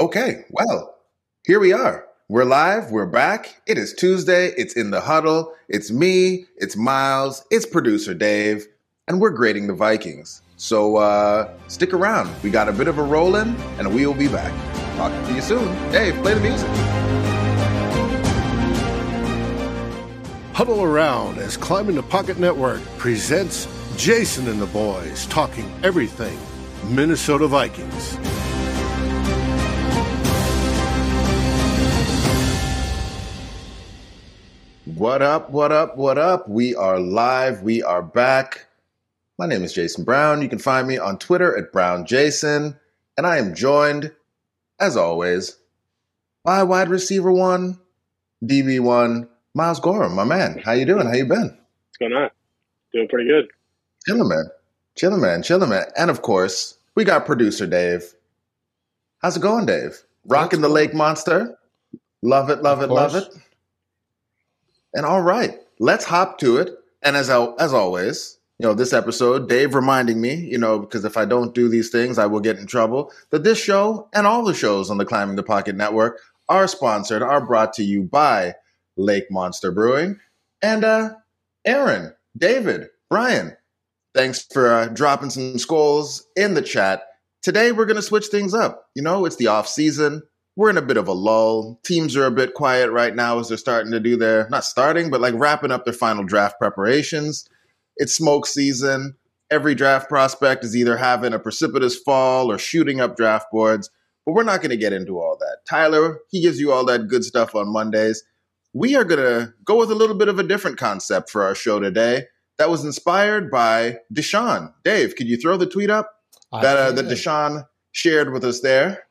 Okay, well, here we are. We're live. We're back. It is Tuesday. It's in the huddle. It's me. It's Miles. It's producer Dave. And we're grading the Vikings. So uh, stick around. We got a bit of a rolling, and we will be back. Talk to you soon. Dave, play the music. Huddle around as Climbing the Pocket Network presents Jason and the Boys talking everything Minnesota Vikings. What up? What up? What up? We are live. We are back. My name is Jason Brown. You can find me on Twitter at BrownJason. And I am joined, as always, by wide receiver one, DB one, Miles Gorham, my man. How you doing? How you been? What's going on? Doing pretty good. Chilling, man. Chilling, man. Chilling, man. And of course, we got producer Dave. How's it going, Dave? Rocking the Lake Monster. Love it, love Of it, love it. And all right, let's hop to it. And as as always, you know, this episode, Dave reminding me, you know, because if I don't do these things, I will get in trouble. That this show and all the shows on the Climbing the Pocket Network are sponsored, are brought to you by Lake Monster Brewing and uh, Aaron, David, Brian. Thanks for uh, dropping some skulls in the chat. Today we're going to switch things up. You know, it's the off season. We're in a bit of a lull. Teams are a bit quiet right now as they're starting to do their not starting, but like wrapping up their final draft preparations. It's smoke season. Every draft prospect is either having a precipitous fall or shooting up draft boards. But we're not going to get into all that. Tyler, he gives you all that good stuff on Mondays. We are going to go with a little bit of a different concept for our show today that was inspired by Deshaun. Dave, could you throw the tweet up that uh, that Deshaun shared with us there?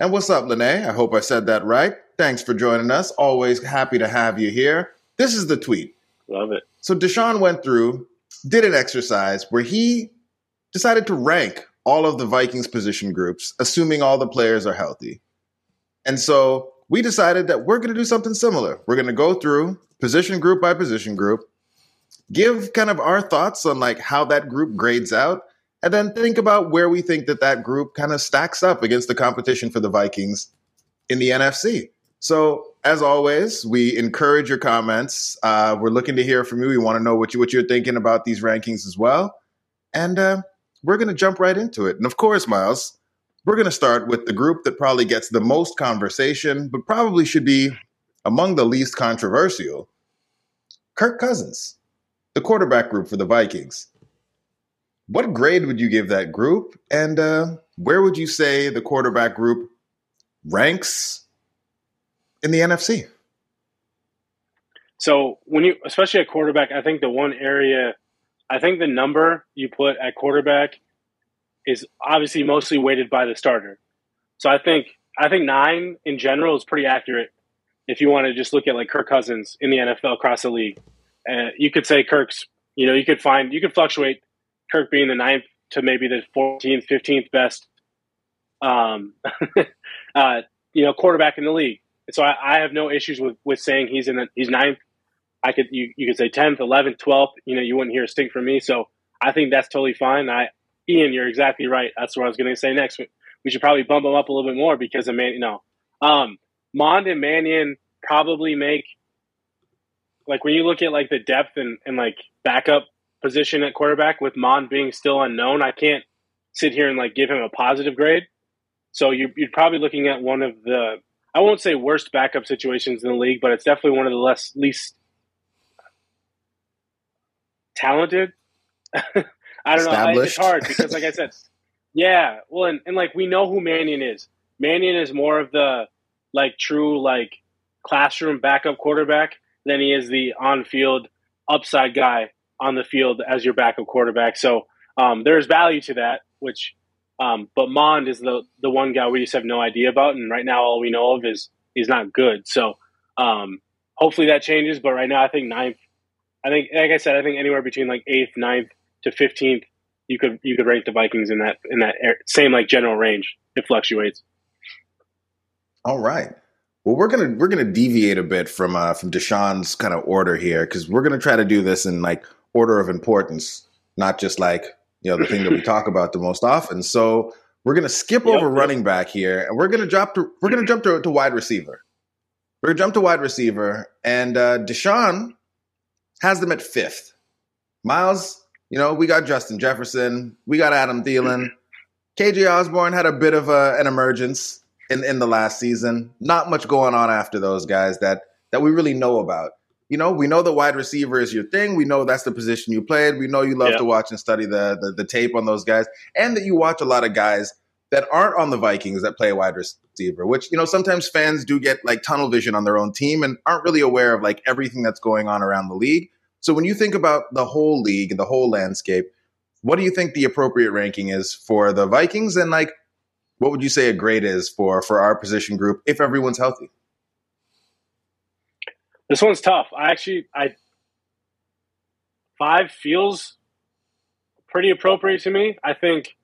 And what's up, Lene? I hope I said that right. Thanks for joining us. Always happy to have you here. This is the tweet. Love it. So Deshaun went through, did an exercise where he decided to rank all of the Vikings position groups, assuming all the players are healthy. And so we decided that we're going to do something similar. We're going to go through position group by position group, give kind of our thoughts on like how that group grades out, and then think about where we think that that group kind of stacks up against the competition for the Vikings in the NFC. So, as always, we encourage your comments. Uh, we're looking to hear from you. We want to know what you what you're thinking about these rankings as well, and uh, we're going to jump right into it. And of course, Miles, we're going to start with the group that probably gets the most conversation, but probably should be among the least controversial. Kirk Cousins, the quarterback group for the Vikings. What grade would you give that group, and uh, where would you say the quarterback group ranks in the NFC? So when you, especially at quarterback, I think the one area, I think the number you put at quarterback is obviously mostly weighted by the starter. So I think I think nine in general is pretty accurate. If you want to just look at like Kirk Cousins in the NFL across the league, uh, you could say Kirk's. You know, you could find you could fluctuate Kirk being the ninth to maybe the 14th, 15th best, um, uh, you know, quarterback in the league. So I, I have no issues with, with saying he's in the, he's ninth. I could you, you could say 10th, 11th, 12th. You know, you wouldn't hear a stink from me. So I think that's totally fine. I Ian, you're exactly right. That's what I was going to say next. We, we should probably bump him up a little bit more because of man. You know, um, Mond and Mannion probably make like when you look at like the depth and, and like backup position at quarterback with Mond being still unknown, I can't sit here and like give him a positive grade. So you, you're probably looking at one of the I won't say worst backup situations in the league, but it's definitely one of the less least talented. I don't know. I- It's hard because, like I said, yeah. Well, and, and like we know who Mannion is. Mannion is more of the like true like classroom backup quarterback than he is the on-field upside guy on the field as your backup quarterback. So um, there's value to that, which um, but Mond is the the one guy we just have no idea about, and right now all we know of is he's not good. So um, hopefully that changes. But right now, I think ninth. I think, like I said, I think anywhere between like eighth, ninth to fifteenth, you could you could rank the Vikings in that in that same like general range. It fluctuates. All right. Well, we're gonna we're gonna deviate a bit from uh, from Deshaun's kind of order here because we're gonna try to do this in like order of importance, not just like you know the thing that we talk about the most often. So We're going to skip yep, over running back here, and we're going to drop to we're going to jump to, to wide receiver. We're going to jump to wide receiver, and uh, Deshaun has them at fifth. Miles, you know, we got Justin Jefferson, we got Adam Thielen. KJ Osborn had a bit of a, an emergence in, in the last season. Not much going on after those guys that that we really know about. You know, we know the wide receiver is your thing. We know that's the position you played. We know you love to watch and study the, the the tape on those guys, and that you watch a lot of guys that aren't on the Vikings that play wide receiver, which, you know, sometimes fans do get like tunnel vision on their own team and aren't really aware of like everything that's going on around the league. So when you think about the whole league and the whole landscape, what do you think the appropriate ranking is for the Vikings and like what would you say a grade is for for our position group if everyone's healthy? This one's tough. I actually I five feels pretty appropriate to me. I think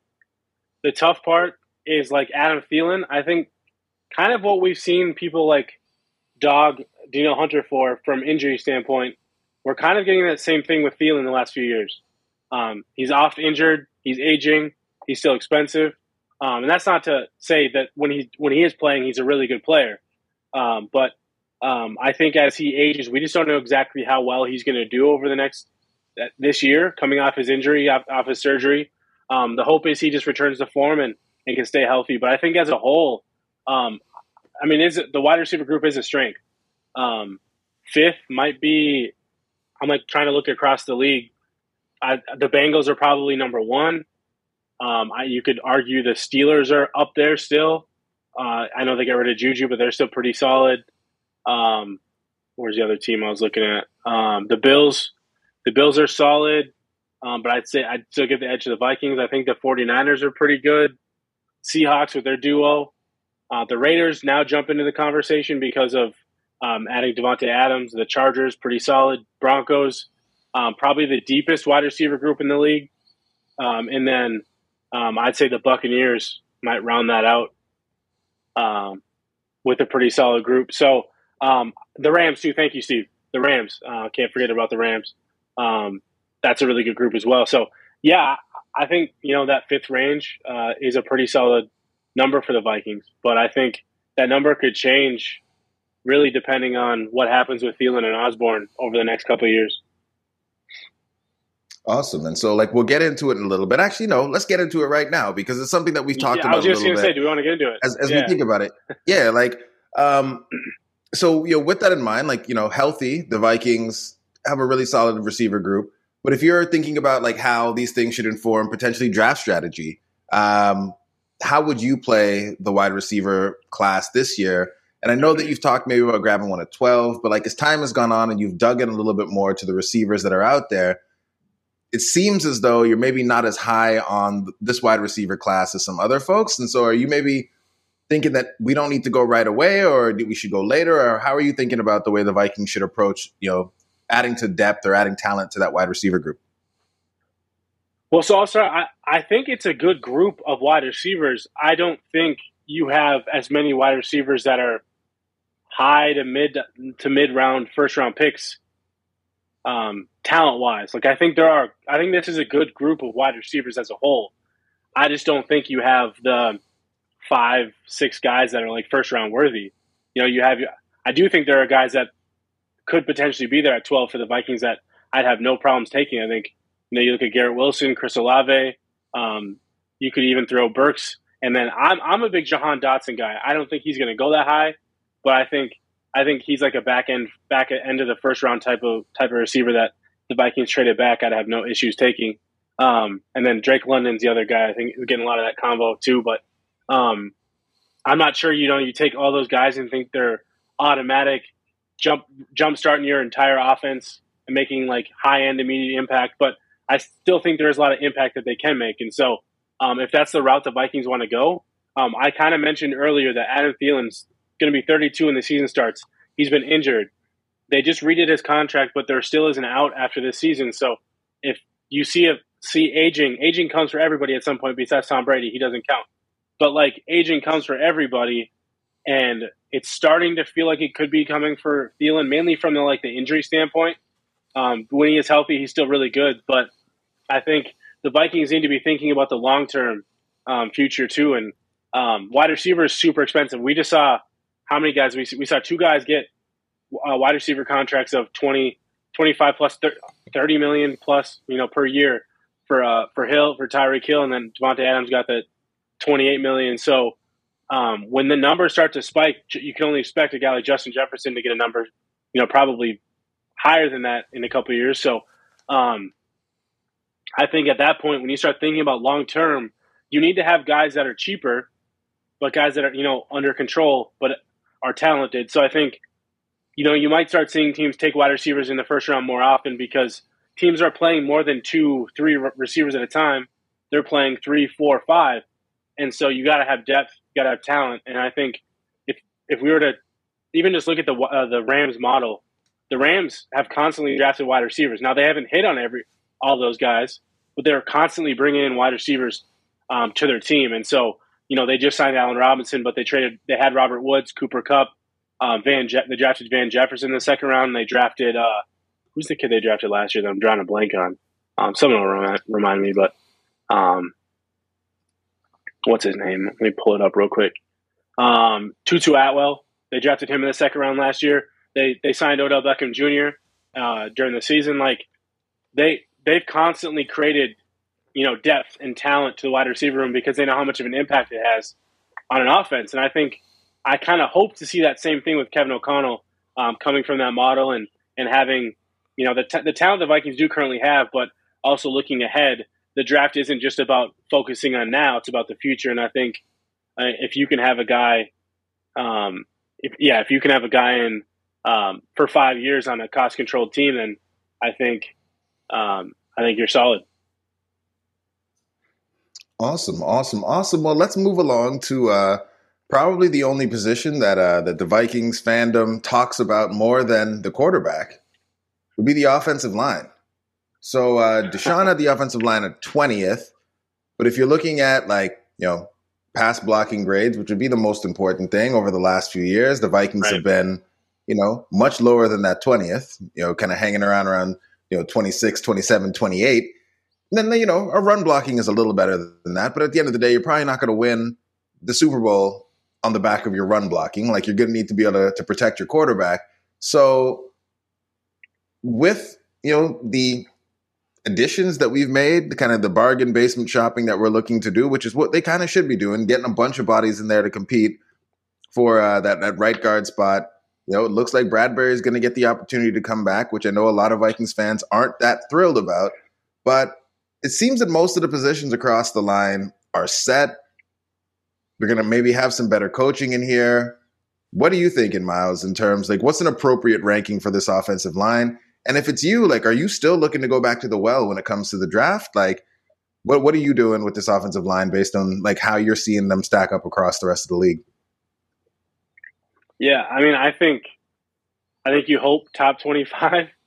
the tough part is like Adam Thielen. I think kind of what we've seen people like dog Danielle Hunter for from injury standpoint. We're kind of getting that same thing with Thielen the last few years. Um, he's oft injured. He's aging. He's still expensive. Um, and that's not to say that when he when he is playing, he's a really good player. Um, but um, I think as he ages, we just don't know exactly how well he's going to do over the next this year, coming off his injury, off, off his surgery. Um, the hope is he just returns to form and, and can stay healthy. But I think as a whole, um, I mean, is it, the wide receiver group is a strength. Um, fifth might be. I'm like trying to look across the league. I, the Bengals are probably number one. Um, I, you could argue the Steelers are up there still. Uh, I know they got rid of Juju, but they're still pretty solid. Um, where's the other team I was looking at? Um, the Bills. The Bills are solid. Um, but I'd say I'd still give the edge to the Vikings. I think the 49ers are pretty good. Seahawks with their duo. Uh, the Raiders now jump into the conversation because of um, adding Davante Adams. The Chargers, pretty solid. Broncos, um, probably the deepest wide receiver group in the league. Um, and then um, I'd say the Buccaneers might round that out with a pretty solid group. So um, the Rams, too. Thank you, Steve. The Rams. Uh, can't forget about the Rams Um, that's a really good group as well. So yeah, I think you know that fifth range uh, is a pretty solid number for the Vikings, but I think that number could change really depending on what happens with Thielen and Osborn over the next couple of years. Awesome. And so, like, we'll get into it in a little bit. Actually, no, let's get into it right now because it's something that we've talked yeah, about. I was just going to say, do we want to get into it? As, as yeah. we think about it. Yeah. Like, um, so, you know, with that in mind, like, you know, healthy, the Vikings have a really solid receiver group. But if you're thinking about like how these things should inform potentially draft strategy, um, how would you play the wide receiver class this year? And I know that you've talked maybe about grabbing one at 12, but like as time has gone on and you've dug in a little bit more to the receivers that are out there, it seems as though you're maybe not as high on this wide receiver class as some other folks. And so are you maybe thinking that we don't need to go right away or we should go later? Or how are you thinking about the way the Vikings should approach, you know, adding to depth or adding talent to that wide receiver group? Well, so also I, I think it's a good group of wide receivers. I don't think you have as many wide receivers that are high to mid to mid round first round picks um, talent wise. Like I think there are I think this is a good group of wide receivers as a whole. I just don't think you have the five, six guys that are like first round worthy. You know, you have I do think there are guys that could potentially be there at 12 for the Vikings that I'd have no problems taking. I think, you know, you look at Garrett Wilson, Chris Olave, um, you could even throw Burks. And then I'm, I'm a big Jahan Dotson guy. I don't think he's going to go that high, but I think, I think he's like a back end, back end of the first round type of, type of receiver that the Vikings traded back. I'd have no issues taking. Um, and then Drake London's the other guy. I think he's getting a lot of that combo too, but, um, I'm not sure, you know, you take all those guys and think they're automatic jump jump starting your entire offense and making like high end immediate impact. But I still think there's a lot of impact that they can make. And so um, if that's the route the Vikings want to go, um, I kind of mentioned earlier that Adam Thielen's going to be 32 when the season starts. He's been injured. They just redid his contract, but there still is an out after this season. So if you see a see aging, aging comes for everybody at some point. Besides Tom Brady, he doesn't count. But like aging comes for everybody, and it's starting to feel like it could be coming for Thielen, mainly from the like the injury standpoint. Um, when he is healthy, he's still really good, but I think the Vikings need to be thinking about the long term um, future too. And um, wide receiver is super expensive. We just saw how many guys we we saw two guys get uh, wide receiver contracts of 20, 25 plus 30 million plus, you know, per year for uh, for Hill for Tyreek Hill, and then Davante Adams got the 28 million. So um, when the numbers start to spike, you can only expect a guy like Justin Jefferson to get a number, you know, probably higher than that in a couple years. So um, I think at that point, when you start thinking about long term, you need to have guys that are cheaper, but guys that are you know under control, but are talented. So I think you know you might start seeing teams take wide receivers in the first round more often because teams are playing more than two, three receivers at a time. They're playing three, four, five, and so you got to have depth, you got to have talent. And I think if if we were to even just look at the uh, the Rams model, the Rams have constantly drafted wide receivers. Now they haven't hit on every all those guys, but they're constantly bringing in wide receivers um, to their team. And so you know they just signed Allen Robinson, but they traded they had Robert Woods, Cooper Kupp, um, Van Je- they drafted Van Jefferson in the second round. And they drafted uh, who's the kid they drafted last year that I'm drawing a blank on? Um, someone will remind, me, but um, what's his name? Let me pull it up real quick. Um, Tutu Atwell. They drafted him in the second round last year. They they signed Odell Beckham Jr. Uh, during the season. Like they they've constantly created you know depth and talent to the wide receiver room because they know how much of an impact it has on an offense. And I think I kind of hope to see that same thing with Kevin O'Connell um, coming from that model and and having you know, the, t- the talent the Vikings do currently have, but also looking ahead, the draft isn't just about focusing on now; it's about the future. And I think uh, if you can have a guy, um, if, yeah, if you can have a guy in um, for five years on a cost controlled team, then I think um, I think you're solid. Awesome, awesome, awesome. Well, let's move along to uh, probably the only position that uh, that the Vikings fandom talks about more than the quarterback would be the offensive line. So uh, Deshaun had the offensive line at 20th, but if you're looking at like, you know, pass blocking grades, which would be the most important thing over the last few years, the Vikings right. have been, you know, much lower than that 20th, you know, kind of hanging around around, you know, 26, 27, 28. And then, you know, a run blocking is a little better than that. But at the end of the day, you're probably not going to win the Super Bowl on the back of your run blocking. Like you're going to need to be able to, to protect your quarterback. So with you know the additions that we've made, the kind of the bargain basement shopping that we're looking to do, which is what they kind of should be doing, getting a bunch of bodies in there to compete for uh, that that right guard spot. You know, it looks like Bradbury is going to get the opportunity to come back, which I know a lot of Vikings fans aren't that thrilled about. But it seems that most of the positions across the line are set. We're going to maybe have some better coaching in here. What are you thinking, Miles, in terms like what's an appropriate ranking for this offensive line? And if it's you, like, are you still looking to go back to the well when it comes to the draft? Like, what what are you doing with this offensive line based on like how you're seeing them stack up across the rest of the league? Yeah, I mean, I think, I think you hope top twenty five.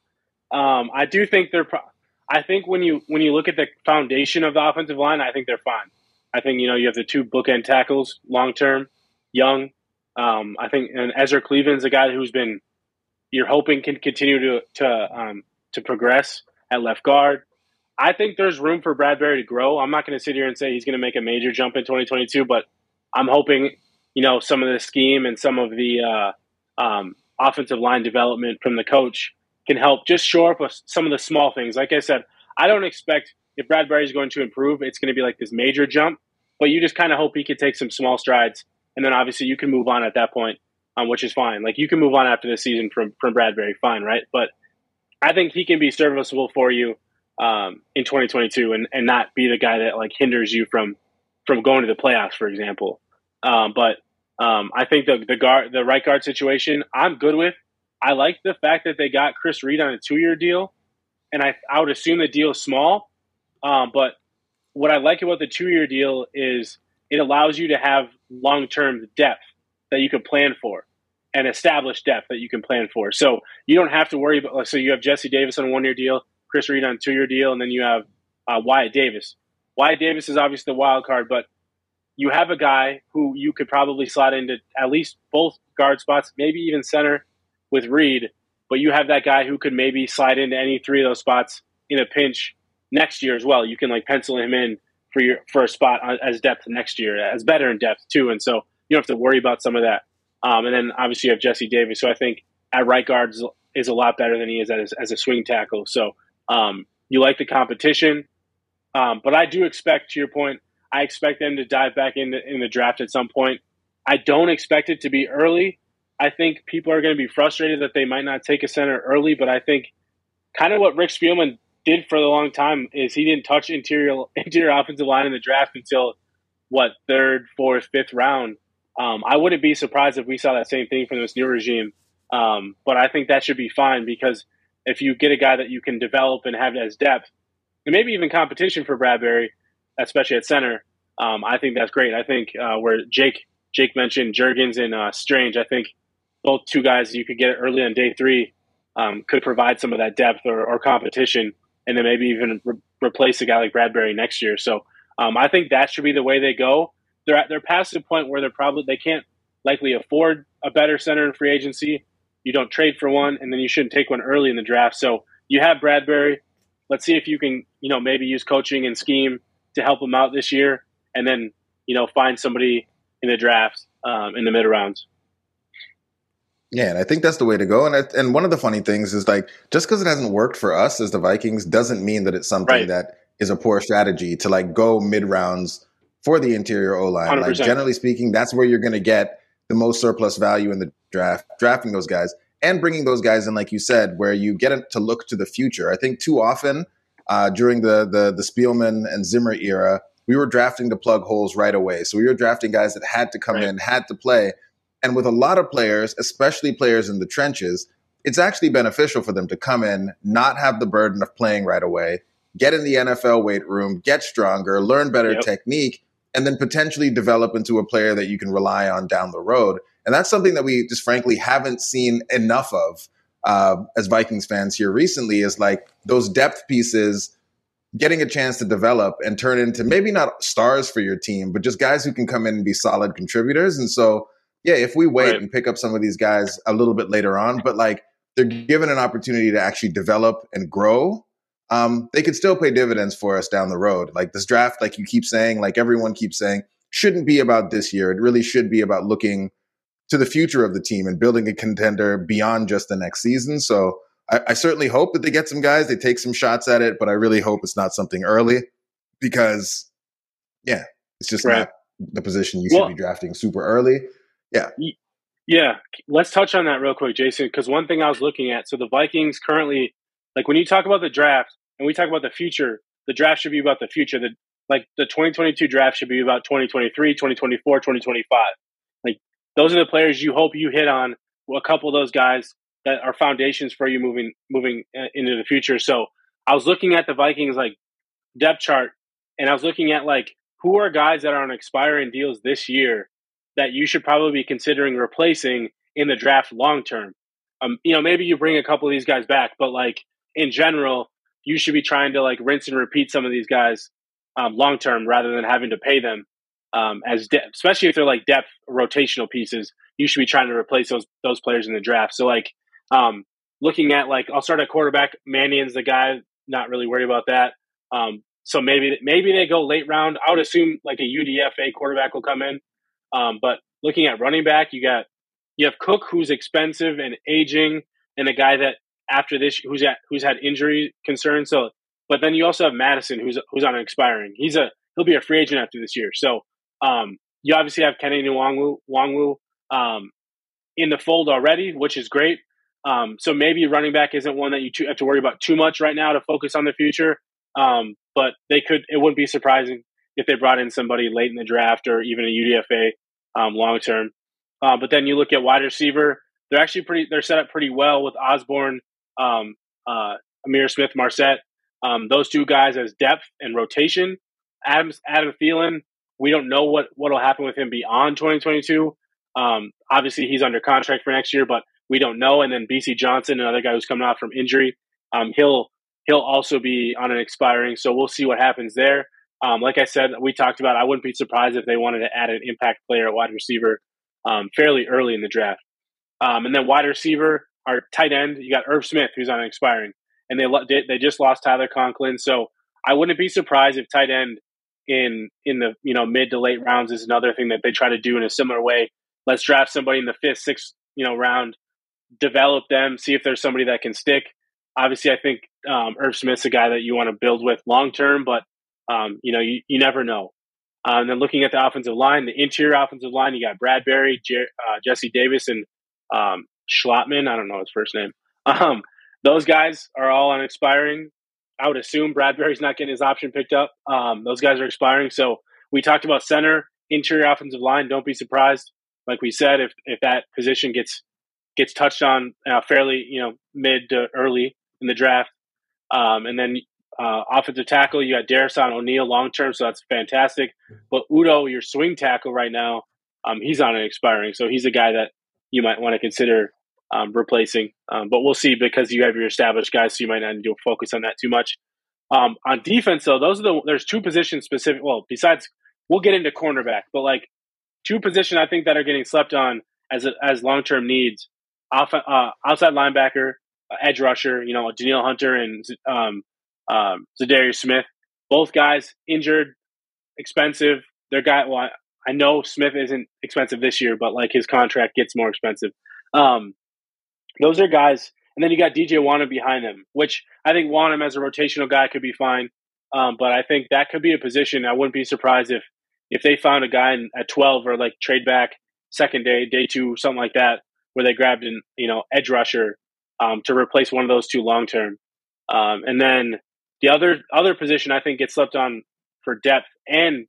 Um, I do think they're. Pro- I think when you when you look at the foundation of the offensive line, I think they're fine. I think you know you have the two bookend tackles long term, young. Um, I think and Ezra Cleveland's a guy who's been you're hoping can continue to to um, to progress at left guard. I think there's room for Bradbury to grow. I'm not going to sit here and say he's going to make a major jump in 2022, but I'm hoping you know some of the scheme and some of the uh, um, offensive line development from the coach can help just shore up some of the small things. Like I said, I don't expect if Bradbury is going to improve, it's going to be like this major jump, but you just kind of hope he can take some small strides, and then obviously you can move on at that point um, which is fine. Like you can move on after this season from from Bradbury, fine, right? But I think he can be serviceable for you um, in 2022 and, and not be the guy that like hinders you from from going to the playoffs, for example. Um, but um, I think the the guard the right guard situation I'm good with. I like the fact that they got Chris Reed on a two year deal, and I I would assume the deal is small, um, but what I like about the two year deal is it allows you to have long term depth that you can plan for and established depth that you can plan for. So you don't have to worry about. So you have Jesse Davis on a one year deal, Chris Reed on a two year deal, and then you have uh, Wyatt Davis. Wyatt Davis is obviously the wild card, but you have a guy who you could probably slot into at least both guard spots, maybe even center with Reed. But you have that guy who could maybe slide into any three of those spots in a pinch next year as well. You can like pencil him in for your for a spot as depth next year, as better in depth too. And so you don't have to worry about some of that. Um, and then obviously you have Jesse Davis, so I think at right guard is a lot better than he is as, as a swing tackle. So um, you like the competition, um, but I do expect, to your point, I expect them to dive back in the, in the draft at some point. I don't expect it to be early. I think people are going to be frustrated that they might not take a center early, but I think kind of what Rick Spielman did for a long time is he didn't touch interior interior offensive line in the draft until what third, fourth, fifth round. Um, I wouldn't be surprised if we saw that same thing from this new regime. Um, but I think that should be fine because if you get a guy that you can develop and have as depth, and maybe even competition for Bradbury, especially at center, um, I think that's great. I think uh, where Jake Jake mentioned Jurgens and uh, Strange, I think both two guys you could get early on day three um, could provide some of that depth or, or competition, and then maybe even re- replace a guy like Bradbury next year. So um, I think that should be the way they go. They're at, they're past the point where they're probably they can't likely afford a better center in free agency. You don't trade for one, and then you shouldn't take one early in the draft. So you have Bradbury. Let's see if you can, you know, maybe use coaching and scheme to help him out this year, and then you know find somebody in the draft um, in the mid rounds. Yeah, and I think that's the way to go. And I, and one of the funny things is like just because it hasn't worked for us as the Vikings doesn't mean that it's something right. that is a poor strategy to like go mid rounds for the interior O line. Like generally speaking, that's where you're going to get the most surplus value in the draft, drafting those guys and bringing those guys in, like you said, where you get to look to the future. I think too often uh, during the, the the Spielman and Zimmer era, we were drafting to plug holes right away. So we were drafting guys that had to come right. in, had to play. And with a lot of players, especially players in the trenches, it's actually beneficial for them to come in, not have the burden of playing right away, get in the NFL weight room, get stronger, learn better yep. technique, and then potentially develop into a player that you can rely on down the road. And that's something that we just frankly haven't seen enough of uh, as Vikings fans here recently is like those depth pieces getting a chance to develop and turn into maybe not stars for your team, but just guys who can come in and be solid contributors. And so, yeah, if we wait right. and pick up some of these guys a little bit later on, but like they're given an opportunity to actually develop and grow, um, they could still pay dividends for us down the road. Like this draft, like you keep saying, like everyone keeps saying, shouldn't be about this year. It really should be about looking to the future of the team and building a contender beyond just the next season. So I, I certainly hope that they get some guys, they take some shots at it, but I really hope it's not something early because, yeah, it's just right. not the position you should be drafting super early. Yeah. Yeah. Let's touch on that real quick, Jason, because one thing I was looking at so the Vikings currently, like when you talk about the draft, and we talk about the future, the draft should be about the future. The like the 2022 draft should be about 2023, 2024, 2025. Like those are the players you hope you hit on. A couple of those guys that are foundations for you moving moving uh, into the future. So I was looking at the Vikings like depth chart, and I was looking at like who are guys that are on expiring deals this year that you should probably be considering replacing in the draft long term. Um, you know, maybe you bring a couple of these guys back, but like in general, you should be trying to like rinse and repeat some of these guys um, long term rather than having to pay them um, as de- especially if they're like depth rotational pieces. You should be trying to replace those those players in the draft. So like um, looking at like I'll start at quarterback. Mannion's the guy. Not really worried about that. Um, so maybe maybe they go late round. I would assume like a UDFA quarterback will come in. Um, but looking at running back, you got you have Cook who's expensive and aging, and a guy that after this who's at who's had injury concerns. So, but then you also have Madison who's who's on an expiring. He's a he'll be a free agent after this year. So um, you obviously have Kene Nwangwu, Nwangwu um, in the fold already, which is great. Um, so maybe running back isn't one that you have to worry about too much right now to focus on the future. Um, but they could. It wouldn't be surprising if they brought in somebody late in the draft or even a UDFA um, long term. Uh, but then you look at wide receiver; they're actually pretty. They're set up pretty well with Osborn, um, uh, Ihmir Smith-Marsette. Um, those two guys as depth and rotation. Adam Adam Thielen, we don't know what what will happen with him beyond 2022. Um, obviously, he's under contract for next year, but we don't know. And then Bisi Johnson, another guy who's coming out from injury, um, he'll he'll also be on an expiring. So we'll see what happens there. Um, like I said, we talked about. I wouldn't be surprised if they wanted to add an impact player wide receiver um, fairly early in the draft. Um, and then wide receiver, our tight end, you got Irv Smith, who's on expiring, and they they just lost Tyler Conklin. So I wouldn't be surprised if tight end in in the you know mid to late rounds is another thing that they try to do in a similar way. Let's draft somebody in the fifth, sixth, you know, round, develop them, see if there's somebody that can stick. Obviously, I think um, Irv Smith's a guy that you want to build with long term, but um, you know, you, you never know. Uh, and then looking at the offensive line, the interior offensive line, you got Bradbury, Jer- uh, Jesse Davis, and um, Schlottmann. I don't know his first name. Um, those guys are all on expiring. I would assume Bradbury's not getting his option picked up. Um, those guys are expiring. So we talked about center, interior offensive line. Don't be surprised, like we said, if if that position gets gets touched on uh, fairly, you know, mid to early in the draft. Um, and then uh, offensive tackle, you got Darrisaw O'Neill long term, so that's fantastic. But Udoh, your swing tackle right now, um, he's on an expiring, so he's a guy that you might want to consider um, replacing. Um, but we'll see because you have your established guys, so you might not need to focus on that too much. Um, on defense, though, those are the there's two positions specific. Well, besides, we'll get into cornerback, but like two positions I think that are getting slept on as a, as long term needs. Off, uh, outside linebacker, uh, edge rusher, you know, Danielle Hunter and um, um, Za'Darius Smith. Both guys injured, expensive. Their guy. Well, I know Smith isn't expensive this year, but like his contract gets more expensive. Um, those are guys, and then you got DJ Wonnum behind them, which I think Wonnum as a rotational guy could be fine. Um, but I think that could be a position. I wouldn't be surprised if if they found a guy in, at twelve or like trade back second day, day two, something like that, where they grabbed an you know edge rusher um, to replace one of those two long term. Um, and then the other other position I think gets slept on for depth and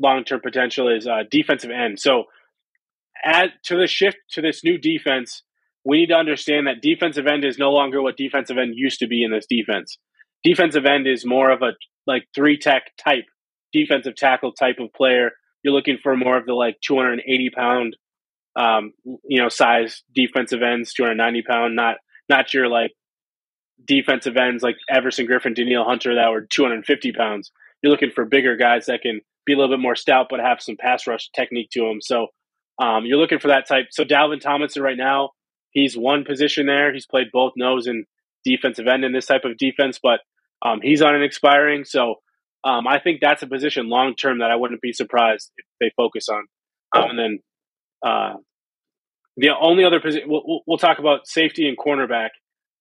long term potential is uh, defensive end. So add to the shift to this new defense, we need to understand that defensive end is no longer what defensive end used to be in this defense. Defensive end is more of a like three tech type defensive tackle type of player. You're looking for more of the like 280 pound, um, you know, size defensive ends, 290 pound, not not your like defensive ends like Everson Griffen, Danielle Hunter that were 250 pounds. You're looking for bigger guys that can be a little bit more stout but have some pass rush technique to them. So um, you're looking for that type. So Dalvin Tomlinson right now, he's one position there. He's played both nose and defensive end in this type of defense, but um, he's on an expiring. So um, I think that's a position long term that I wouldn't be surprised if they focus on. Um, and then uh, the only other position we'll, we'll, talk about safety and cornerback.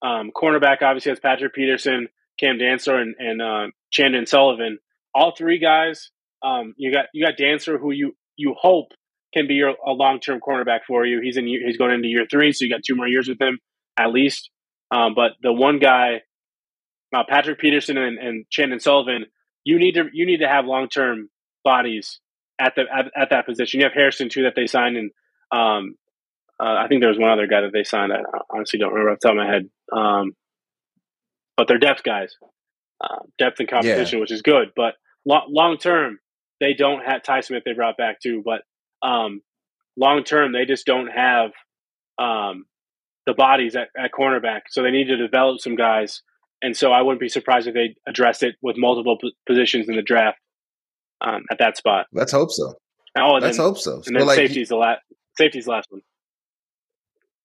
Um, cornerback obviously has Patrick Peterson, Cam Dantzler, and, and uh, Chandon Sullivan. All three guys. Um, you got you got Dantzler, who you you hope can be your, a long term cornerback for you. He's in he's going into year three, so you got two more years with him at least. Um, but the one guy, uh, Patrick Peterson and, and Chandon Sullivan, you need to you need to have long term bodies at the at, at, that position. You have Harrison too that they signed, and um, uh, I think there was one other guy that they signed. I honestly don't remember off the top of my head. Um, but they're depth guys, uh, depth and competition, yeah. which is good. But lo- long term, they don't have Ty Smith. They brought back too, but um, long term, they just don't have um, the bodies at, at cornerback. So they need to develop some guys. And so I wouldn't be surprised if they address it with multiple p- positions in the draft um, at that spot. Let's hope so. Oh, let's then, hope so. And then like, safety's the last. Safety's the last one.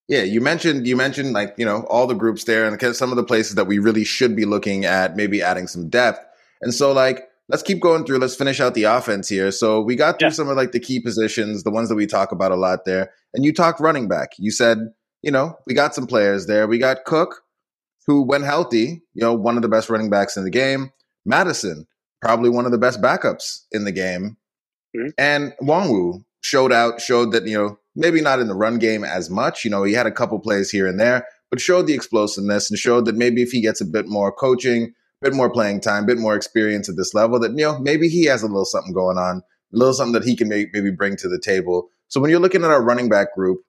Yeah, you mentioned you mentioned like you know all the groups there and some of the places that we really should be looking at, maybe adding some depth. And so like let's keep going through. Let's finish out the offense here. So we got through yeah. some of like the key positions, the ones that we talk about a lot there. And you talked running back. You said you know we got some players there. We got Cook, who when healthy, you know one of the best running backs in the game. Madison, probably one of the best backups in the game. Mm-hmm. And Nwangwu showed out, showed that you know maybe not in the run game as much. You know, he had a couple plays here and there, but showed the explosiveness and showed that maybe if he gets a bit more coaching, bit more playing time, bit more experience at this level, that, you know, maybe he has a little something going on, a little something that he can maybe bring to the table. So when you're looking at our running back group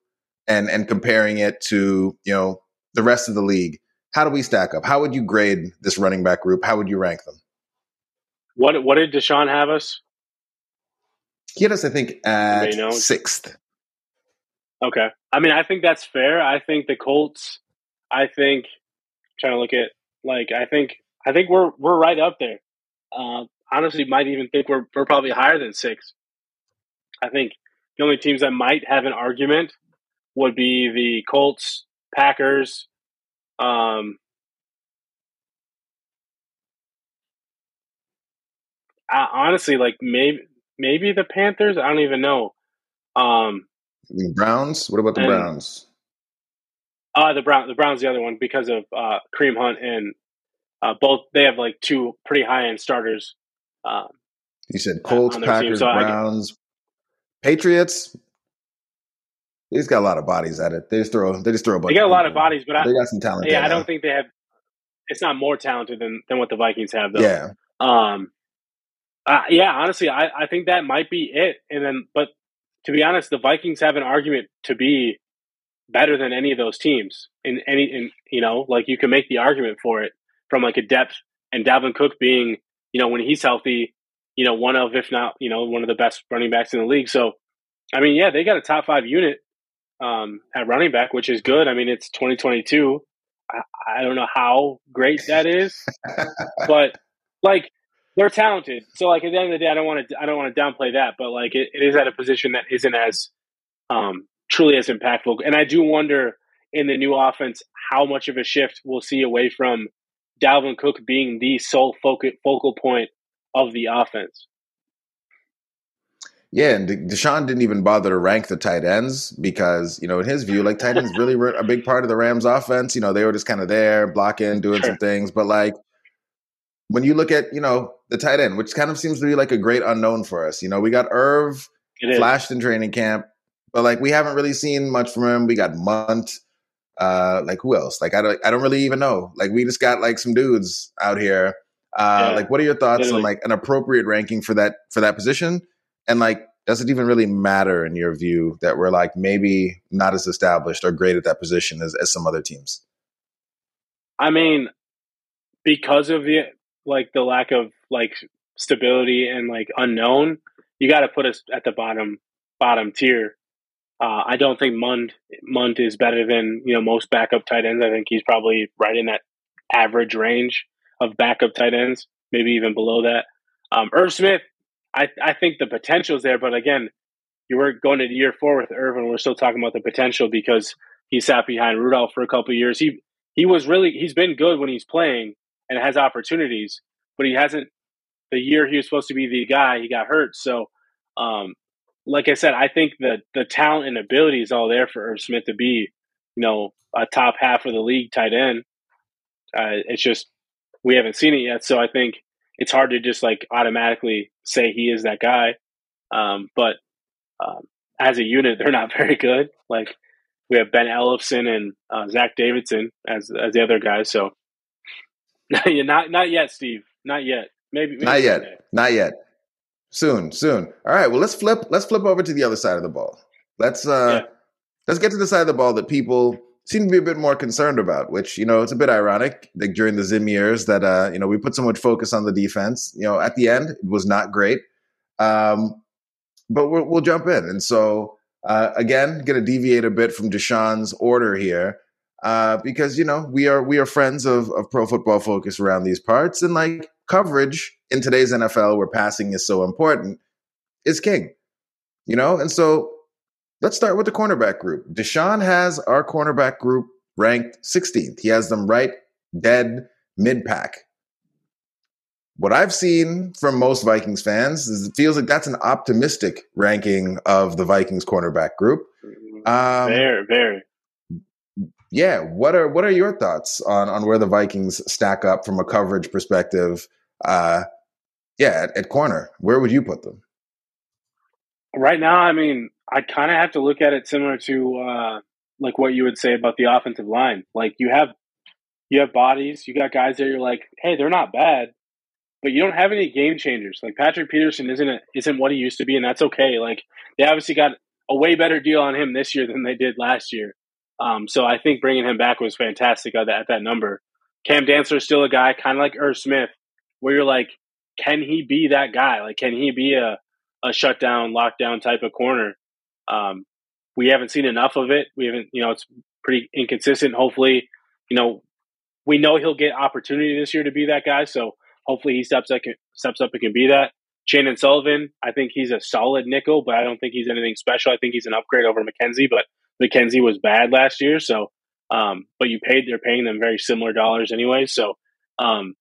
and, and comparing it to, you know, the rest of the league, how do we stack up? How would you grade this running back group? How would you rank them? What, what did Deshaun have us? He had us, I think, at sixth. Okay. I mean, I think that's fair. I think the Colts. I think trying to look at like I think I think we're we're right up there. Uh, honestly, might even think we're we're probably higher than six. I think the only teams that might have an argument would be the Colts, Packers, um, uh, honestly, like maybe maybe the Panthers. I don't even know. Um, the Browns. What about the and, Browns? Uh the Brown the Browns the other one because of uh Kareem Hunt and uh, both they have like two pretty high end starters. Um, you said Colts, Packers, so Browns, Patriots. He's got a lot of bodies at it. They just throw. They just throw a bunch. They got a lot of bodies, but they I, got some talent. Yeah, I don't think they have. It's not more talented than than what the Vikings have, though. Yeah. Um. Uh, yeah, honestly, I I think that might be it. And then, but to be honest, the Vikings have an argument to be better than any of those teams in any in you know like you can make the argument for it from like a depth and Dalvin Cook being you know when he's healthy you know one of if not you know one of the best running backs in the league. So I mean yeah they got a top five unit um, at running back which is good. I mean it's 2022 I, I don't know how great that is but like they're talented. So like at the end of the day I don't want to I don't want to downplay that but like it, it is at a position that isn't as um, truly as impactful. And I do wonder in the new offense how much of a shift we'll see away from Dalvin Cook being the sole focal focal point of the offense. Yeah, and Deshaun didn't even bother to rank the tight ends because, you know, in his view, like tight ends really were a big part of the Rams offense. You know, they were just kind of there, blocking, doing sure. some things. But like when you look at, you know, the tight end, which kind of seems to be like a great unknown for us. You know, we got Irv flashed in training camp, but like we haven't really seen much from him. We got Mundt. Uh, like who else? Like I don't, I don't really even know. Like we just got like some dudes out here. Uh, yeah, like what are your thoughts literally. on like an appropriate ranking for that for that position? And like, does it even really matter in your view that we're like maybe not as established or great at that position as, as some other teams? I mean, because of the like the lack of like stability and like unknown, you got to put us at the bottom bottom tier uh, I don't think Mundt Mundt is better than you know most backup tight ends. I think he's probably right in that average range of backup tight ends, maybe even below that. Um, Irv Smith, I I think the potential is there, but again, you were going to year four with Irv, and We're still talking about the potential because he sat behind Rudolph for a couple years. He he was really he's been good when he's playing and has opportunities, but he hasn't. The year he was supposed to be the guy, he got hurt. So um, like I said, I think that the talent and ability is all there for Irv Smith to be, you know, a top half of the league tight end. Uh, it's just we haven't seen it yet, so I think it's hard to just like automatically say he is that guy. Um, but um, as a unit, they're not very good. Like we have Ben Ellefson and uh, Zach Davidson as as the other guys. So not not yet, Steve. Not yet. Maybe, maybe not yet. Not yet. Soon, soon. All right. Well, let's flip. Let's flip over to the other side of the ball. Let's uh, yeah. let's get to the side of the ball that people seem to be a bit more concerned about. Which you know, it's a bit ironic. Like during the Zim years, that uh, you know, we put so much focus on the defense. You know, at the end, it was not great. Um, but we'll, we'll jump in, and so uh, again, going to deviate a bit from Deshaun's order here. Uh, because you know we are we are friends of of Pro Football Focus around these parts, and like coverage in today's NFL, where passing is so important, is king. You know, and so let's start with the cornerback group. Deshaun has our cornerback group ranked 16th. He has them right dead mid pack. What I've seen from most Vikings fans is it feels like that's an optimistic ranking of the Vikings cornerback group. Um, very, very. Yeah, what are what are your thoughts on on where the Vikings stack up from a coverage perspective uh, yeah, at, at corner, where would you put them? Right now, I mean, I kind of have to look at it similar to uh, like what you would say about the offensive line. Like you have you have bodies, you got guys that you're like, hey, they're not bad, but you don't have any game changers. Like Patrick Peterson isn't a, isn't what he used to be, and that's okay. Like they obviously got a way better deal on him this year than they did last year. Um, so I think bringing him back was fantastic at that, at that number. Cam Dantzler is still a guy, kind of like Irv Smith, where you're like, can he be that guy? Like, can he be a, a shutdown, lockdown type of corner? Um, we haven't seen enough of it. We haven't, you know, it's pretty inconsistent. Hopefully, you know, we know he'll get opportunity this year to be that guy. So hopefully he steps up, steps up and can be that. Chandon Sullivan, I think he's a solid nickel, but I don't think he's anything special. I think he's an upgrade over McKenzie, but McKenzie was bad last year. So, um, but you paid, they're paying them very similar dollars anyway. So, um,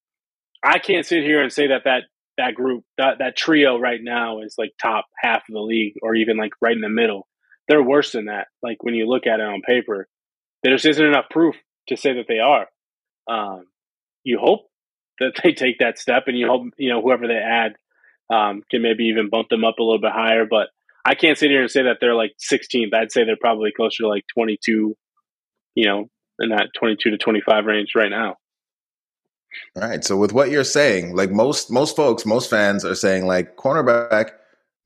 I can't sit here and say that that that group, that that trio right now is like top half of the league, or even like right in the middle. They're worse than that. Like when you look at it on paper, there just isn't enough proof to say that they are. Um, you hope that they take that step, and you hope you know whoever they add um, can maybe even bump them up a little bit higher. But I can't sit here and say that they're like 16th. I'd say they're probably closer to like 22, you know, in that 22 to 25 range right now. All right. So with what you're saying, like most most folks, most fans are saying like cornerback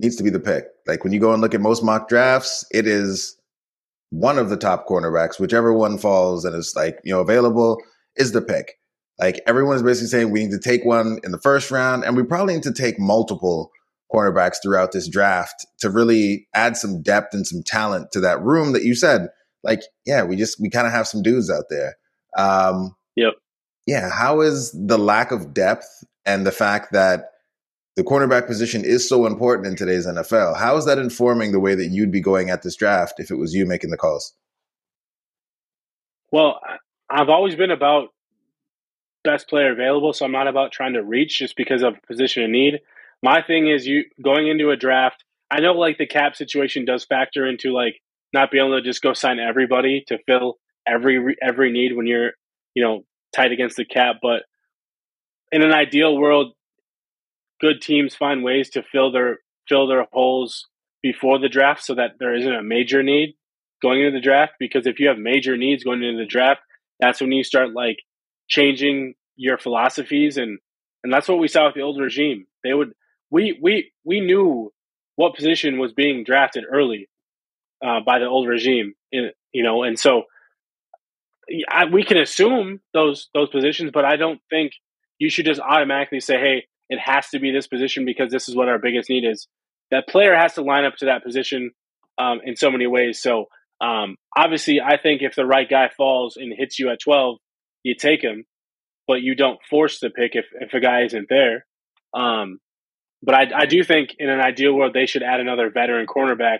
needs to be the pick. Like when you go and look at most mock drafts, it is one of the top cornerbacks, whichever one falls and is like, you know, available is the pick. Like everyone's basically saying we need to take one in the first round and we probably need to take multiple cornerbacks throughout this draft to really add some depth and some talent to that room that you said. Like, yeah, we just we kind of have some dudes out there. Um, yep yeah, how is the lack of depth and the fact that the cornerback position is so important in today's NFL? How is that informing the way that you'd be going at this draft if it was you making the calls? Well, I've always been about best player available, so I'm not about trying to reach just because of position of need. My thing is you going into a draft. I know like the cap situation does factor into like not being able to just go sign everybody to fill every every need when you're you know tight against the cap. But in an ideal world, good teams find ways to fill their fill their holes before the draft so that there isn't a major need going into the draft. Because if you have major needs going into the draft, that's when you start like changing your philosophies and and that's what we saw with the old regime. They would we we we knew what position was being drafted early uh, by the old regime, in, you know, and so I, we can assume those those positions, but I don't think you should just automatically say, "Hey, it has to be this position because this is what our biggest need is." That player has to line up to that position um, in so many ways. So um, obviously, I think if the right guy falls and hits you at twelve, you take him, but you don't force the pick if if a guy isn't there. Um, but I, I do think in an ideal world they should add another veteran cornerback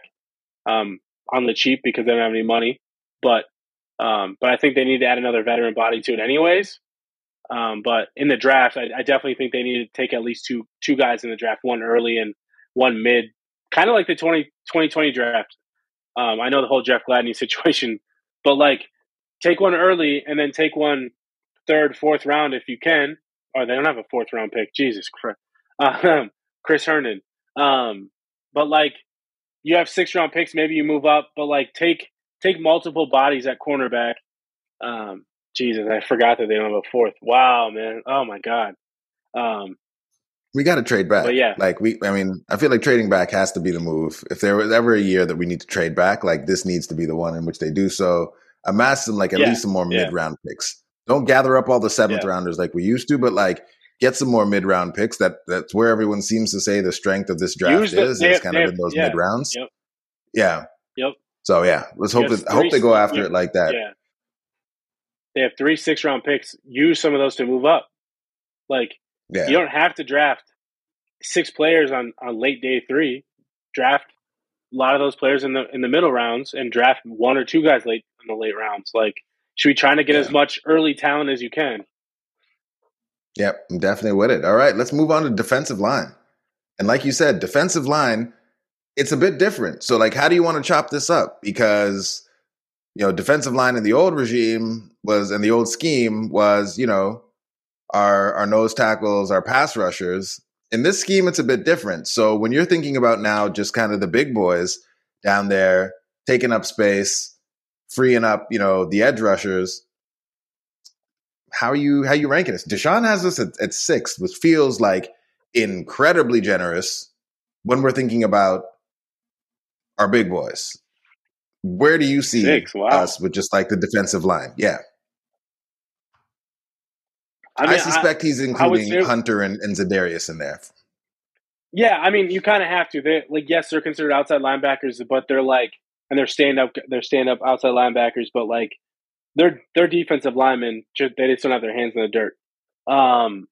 um, on the cheap because they don't have any money. But um, but I think they need to add another veteran body to it, anyways. Um, but in the draft, I, I, definitely think they need to take at least two two guys in the draft, one early and one mid, kind of like the 20, 2020 draft. Um, I know the whole Jeff Gladney situation, but like take one early and then take one third, fourth round if you can. Or they don't have a fourth round pick. Jesus Christ, uh, Chris Herndon. Um, but like you have six round picks, maybe you move up, but like take take multiple bodies at cornerback. Um, Jesus, I forgot that they don't have a fourth. Wow, man. Oh my God. Um, we got to trade back. But yeah, like we, I mean, I feel like trading back has to be the move. If there was ever a year that we need to trade back, like this needs to be the one in which they do so. Amass some like at yeah, least some more yeah. mid round picks. Don't gather up all the seventh Yeah. rounders like we used to, but like get some more mid round picks. That that's where everyone seems to say the strength of this draft the- is. they have- kind they of in those yeah. mid rounds. Yep. Yeah. Yep. So yeah, let's hope that I hope they go after yeah, it like that. Yeah. They have three six round picks. Use some of those to move up. Like Yeah. you don't have to draft six players on, on late day three. Draft a lot of those players in the in the middle rounds and draft one or two guys late in the late rounds. Like should be trying to get Yeah. as much early talent as you can. Yep, I'm definitely with it. All right, let's move on to defensive line. And like you said, defensive line, it's a bit different. So, like, how do you want to chop this up? Because, you know, defensive line in the old regime was, and the old scheme was, you know, our our nose tackles, our pass rushers. In this scheme, it's a bit different. So when you're thinking about now just kind of the big boys down there taking up space, freeing up, you know, the edge rushers, how are you how you ranking this? Deshaun has us at, at sixth, which feels like incredibly generous when we're thinking about our big boys. Where do you see Six, wow. us with just like the defensive line? Yeah, I, mean, suspect he's including say- Hunter and, and Za'Darius in there. Yeah, I mean, you kind of have to. They like, yes, they're considered outside linebackers, but they're like, and they're stand up, they're stand up outside linebackers, but like, they're they're defensive linemen. Just they just don't have their hands in the dirt. Um,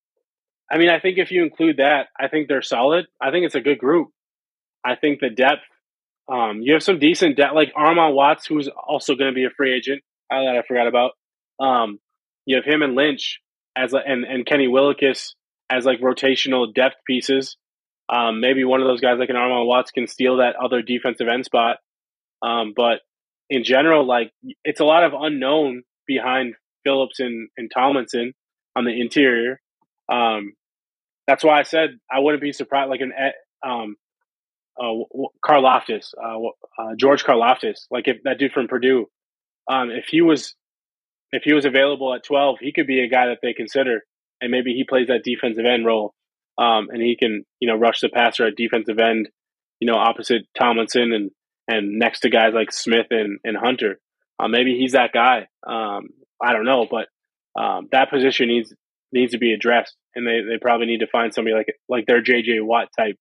I mean, I think if you include that, I think they're solid. I think it's a good group. I think the depth. Um, you have some decent depth, like Armon Watts, who's also going to be a free agent. uh, That I forgot about. Um, you have him and Lynch as and and Kenny Willekes as like rotational depth pieces. Um, maybe one of those guys like an Armon Watts can steal that other defensive end spot. Um, but in general, like it's a lot of unknown behind Phillips and, and Tomlinson on the interior. Um, that's why I said I wouldn't be surprised. Like an um, uh, Karlaftis, uh, uh, George Karlaftis, like if that dude from Purdue, um, if he was if he was available at twelve, he could be a guy that they consider, and maybe he plays that defensive end role, um, and he can you know rush the passer at defensive end, you know opposite Tomlinson and and next to guys like Smith and and Hunter. Uh, maybe he's that guy. Um, I don't know, but um, that position needs needs to be addressed, and they, they probably need to find somebody like like their JJ Watt type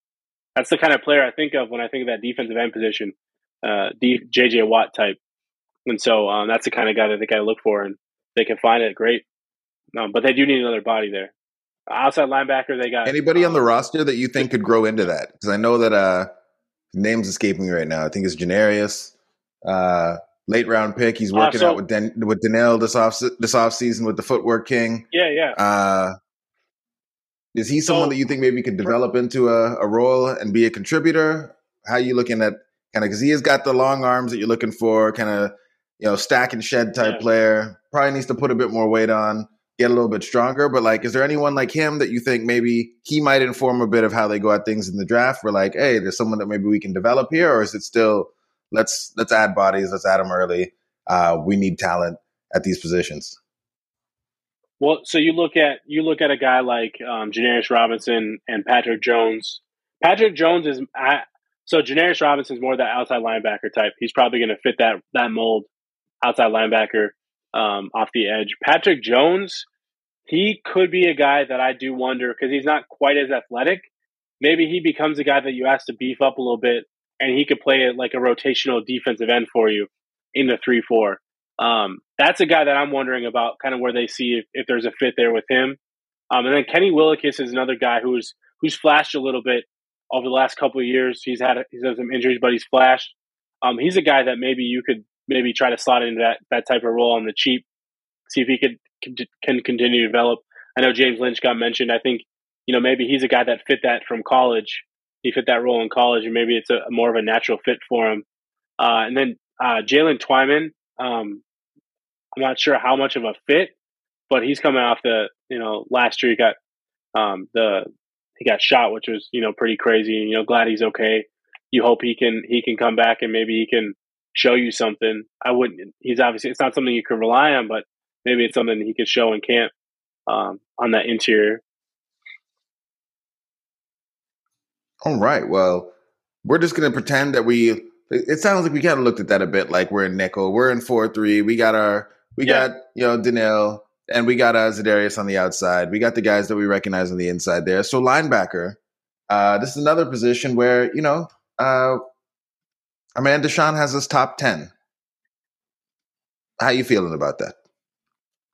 that's the kind of player I think of when I think of that defensive end position, uh, D, JJ Watt type. And so um, that's the kind of guy that they got to look for, and they can find it. Great, um, but they do need another body there. Outside linebacker, they got anybody um, on the roster that you think could grow into that? Because I know that uh, name's escaping me right now. I think it's Janarius, uh, late round pick. He's working uh, so, out with Den- with Danielle this off this off season with the Footwork King. Yeah, yeah. Uh, is he someone so, that you think maybe could develop into a, a role and be a contributor? How are you looking at kind of because he has got the long arms that you're looking for, kind of you know stack and shed type yeah. player. Probably needs to put a bit more weight on, get a little bit stronger. But like, is there anyone like him that you think maybe he might inform a bit of how they go at things in the draft? We're like, hey, there's someone that maybe we can develop here, or is it still let's let's add bodies, let's add them early. Uh, we need talent at these positions. Well, so you look at you look at a guy like um, Janarius Robinson and Patrick Jones. Patrick Jones is so Janarius Robinson is more that outside linebacker type. He's probably going to fit that that mold, outside linebacker um, off the edge. Patrick Jones, he could be a guy that I do wonder because he's not quite as athletic. Maybe he becomes a guy that you ask to beef up a little bit, and he could play it like a rotational defensive end for you in the three four. Um, that's a guy that I'm wondering about, kind of where they see if, if there's a fit there with him. Um, and then Kenny Willekes is another guy who's who's flashed a little bit over the last couple of years. He's had he's had some injuries, but he's flashed. Um, he's a guy that maybe you could maybe try to slot into that that type of role on the cheap, see if he could can, can continue to develop. I know James Lynch got mentioned. I think you know maybe he's a guy that fit that from college. He fit that role in college, and maybe it's a more of a natural fit for him. Uh, and then uh, Jalen Twyman, um, I'm not sure how much of a fit, but he's coming off the you know last year he got um, the he got shot, which was you know pretty crazy. And, you know, glad he's okay. You hope he can he can come back and maybe he can show you something. I wouldn't. He's obviously it's not something you can rely on, but maybe it's something he could show in camp um, on that interior. All right. Well, we're just going to pretend that we. It sounds like we kind of looked at that a bit. Like we're in nickel, we're in four three. We got our we yeah. got you know Danielle, and we got uh, Za'Darius on the outside. We got the guys that we recognize on the inside there. So linebacker, uh, this is another position where you know, uh, man Deshaun has us top ten. How you feeling about that?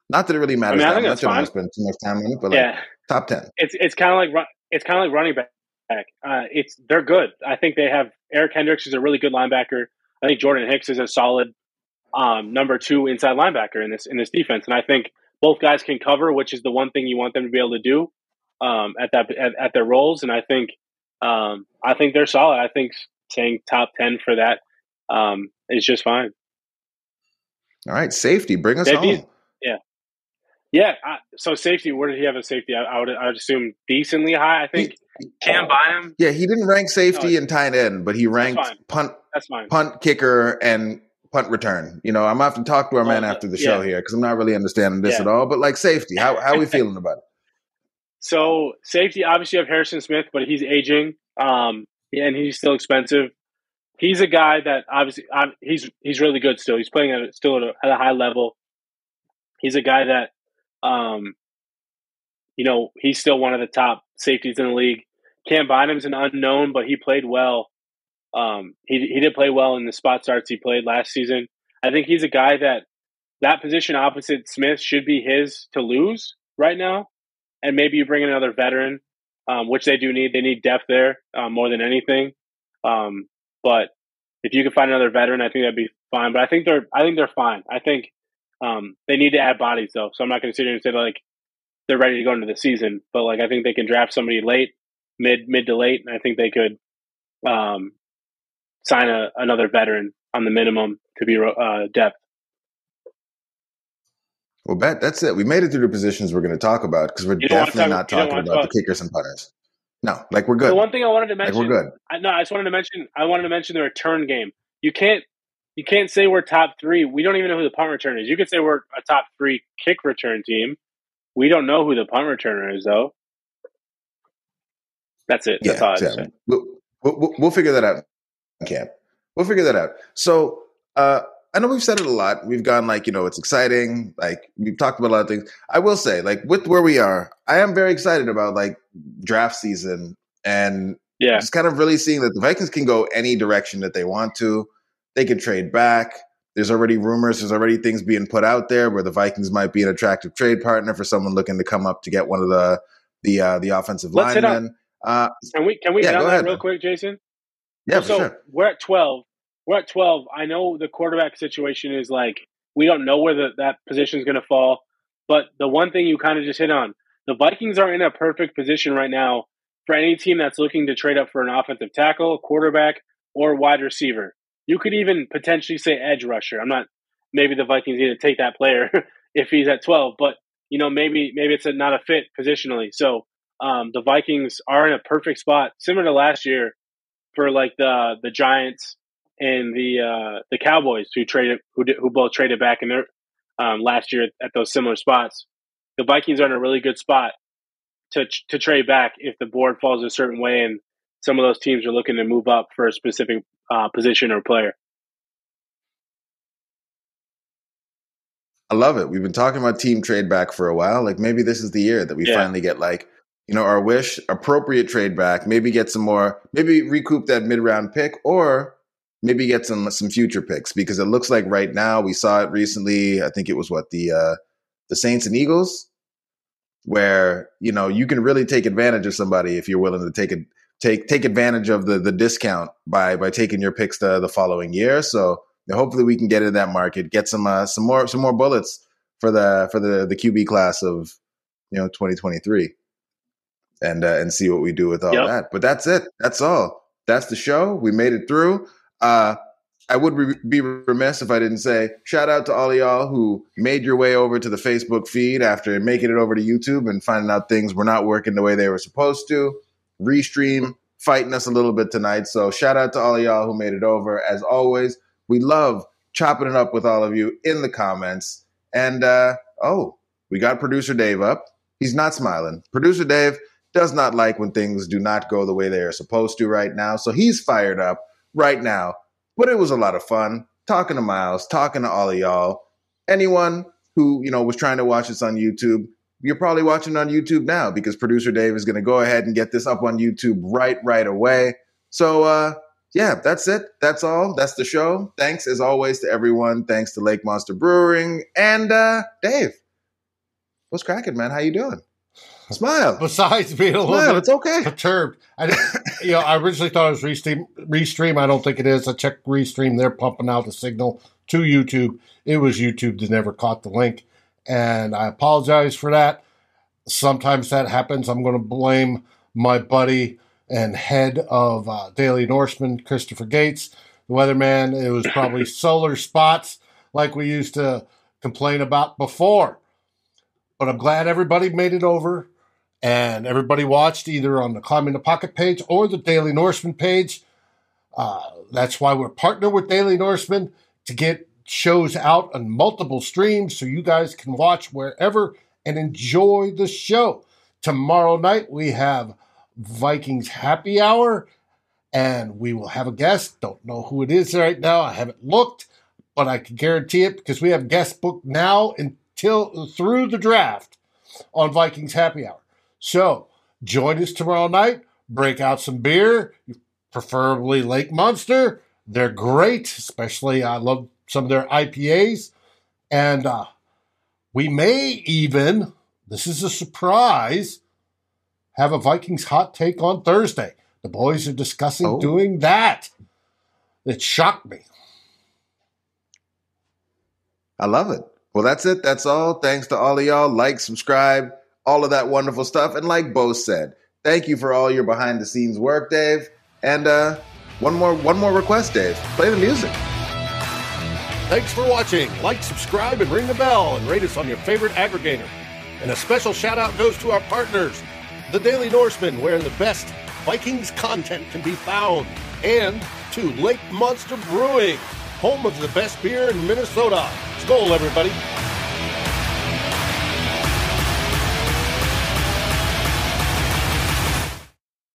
Not that it really matters. I, mean, I think I'm not spend too much time on it, but like yeah. top ten. It's it's kind of like it's kind of like running back. Uh, it's they're good. I think they have Eric Kendricks is a really good linebacker. I think Jordan Hicks is a solid um, number two inside linebacker in this in this defense. And I think both guys can cover, which is the one thing you want them to be able to do um, at that at, at, their roles. And I think um, I think they're solid. I think saying top ten for that um, is just fine. All right, safety, bring us home. Yeah, yeah. I, so safety, where did he have a safety? I, I, would I would assume decently high. I think he, Cam Bynum. Yeah, he didn't rank safety no, and tight end, but he ranked punt, That's fine. punt, kicker, and punt return. You know, I'm gonna have to talk to our man after the show yeah. here because I'm not really understanding this yeah. at all. But like safety, how how are we feeling about it? So safety, obviously, you have Harrison Smith, but he's aging, um, and he's still expensive. He's a guy that obviously he's he's really good still. He's playing at still at a, at a high level. He's a guy that, um, you know, he's still one of the top safeties in the league. Cam Bynum's an unknown, but he played well um, he he did play well in the spot starts he played last season. I think he's a guy that that position opposite Smith should be his to lose right now, and maybe you bring in another veteran, um, which they do need. They need depth there um, more than anything. Um, but if you can find another veteran, I think that'd be fine. But I think they're I think they're fine. I think um, they need to add bodies though, so I'm not going to sit here and say like they're ready to go into the season. But like I think they can draft somebody late, mid mid to late, and I think they could um, sign a, another veteran on the minimum to be uh, depth. Well, bet that's it. We made it through the positions we're going to talk about because we're definitely talk, not talking about talk. the kickers and punters. No, like we're good. The one thing I wanted to mention, like we're good. I, no, I just wanted to mention. I wanted to mention the return game. You can't, you can't say we're top three. We don't even know who the punt returner is. You could say we're a top three kick return team. We don't know who the punt returner is, though. That's it. That's yeah, exactly. We'll, we'll, we'll, figure that out. Camp. We'll figure that out. So uh, I know we've said it a lot. We've gone like, you know, it's exciting. Like we've talked about a lot of things. I will say, like with where we are, I am very excited about like draft season and yeah, just kind of really seeing that the Vikings can go any direction that they want to. They can trade back. There's already rumors. There's already things being put out there where the Vikings might be an attractive trade partner for someone looking to come up to get one of the the uh, the offensive Let's linemen. Uh, can we can we yeah, down that ahead, real man. quick, Jason? Yeah, so sure. we're at twelve. We're at twelve. I know the quarterback situation is like we don't know where the, that position is going to fall, but the one thing you kind of just hit on, the Vikings are in a perfect position right now for any team that's looking to trade up for an offensive tackle, quarterback, or wide receiver. You could even potentially say edge rusher. I'm not. Maybe the Vikings need to take that player if he's at 12, but you know maybe maybe it's a, not a fit positionally. So um, the Vikings are in a perfect spot, similar to last year, for like the the Giants and the uh, the Cowboys who traded who did, who both traded back in their um, last year at those similar spots. The Vikings are in a really good spot to to trade back if the board falls a certain way and some of those teams are looking to move up for a specific uh, position or player. I love it. We've been talking about team trade back for a while. Like maybe this is the year that we yeah. finally get like you know, our wish, appropriate trade back, maybe get some more, maybe recoup that mid round pick or maybe get some some future picks because it looks like right now we saw it recently. I think it was what the uh the Saints and Eagles, where you know you can really take advantage of somebody if you're willing to take it take take advantage of the the discount by by taking your picks the the following year. So hopefully we can get in that market, get some uh, some more some more bullets for the for the the QB class of you know 2023 and uh, and see what we do with all yep. that. But that's it. That's all. That's the show. We made it through. Uh, I would re- be remiss if I didn't say shout out to all of y'all who made your way over to the Facebook feed after making it over to YouTube and finding out things were not working the way they were supposed to. Restream fighting us a little bit tonight. So shout out to all of y'all who made it over. As always, we love chopping it up with all of you in the comments. And uh, oh, we got producer Dave up. He's not smiling. Producer Dave, does not like when things do not go the way they are supposed to right now. So he's fired up right now. But it was a lot of fun talking to Miles, talking to all of y'all. Anyone who, you know, was trying to watch this on YouTube, you're probably watching on YouTube now because producer Dave is going to go ahead and get this up on YouTube right right away. So uh yeah, that's it. That's all. That's the show. Thanks as always to everyone. Thanks to Lake Monster Brewing and uh Dave. What's cracking, man? How you doing? Smile. Besides being a little Smile, bit it's okay. perturbed, I, you know, I originally thought it was restream. Restream, I don't think it is. I checked restream; they're pumping out the signal to YouTube. It was YouTube that never caught the link, and I apologize for that. Sometimes that happens. I'm going to blame my buddy and head of uh, Daily Norseman, Christopher Gates, the weatherman. It was probably solar spots like we used to complain about before. But I'm glad everybody made it over and everybody watched either on the Climbing the Pocket page or the Daily Norseman page. Uh, that's why we're partnered with Daily Norseman to get shows out on multiple streams so you guys can watch wherever and enjoy the show. Tomorrow night we have Vikings Happy Hour and we will have a guest. Don't know who it is right now. I haven't looked, but I can guarantee it because we have guest booked now until through the draft on Vikings Happy Hour. So join us tomorrow night. Break out some beer, preferably Lake Monster. They're great, especially I love some of their IPAs. And uh, we may even, this is a surprise, have a Vikings hot take on Thursday. The boys are discussing oh. doing that. It shocked me. I love it. Well, that's it. That's all. Thanks to all of y'all. Like, subscribe, all of that wonderful stuff. And like Bo said, thank you for all your behind the scenes work, Dave. And uh, one more one more request, Dave. Play the music. Thanks for watching. Like, subscribe, and ring the bell, and rate us on your favorite aggregator. And a special shout out goes to our partners, the Daily Norseman, where the best Vikings content can be found, and to Lake Monster Brewing, home of the best beer in Minnesota. Skol, everybody.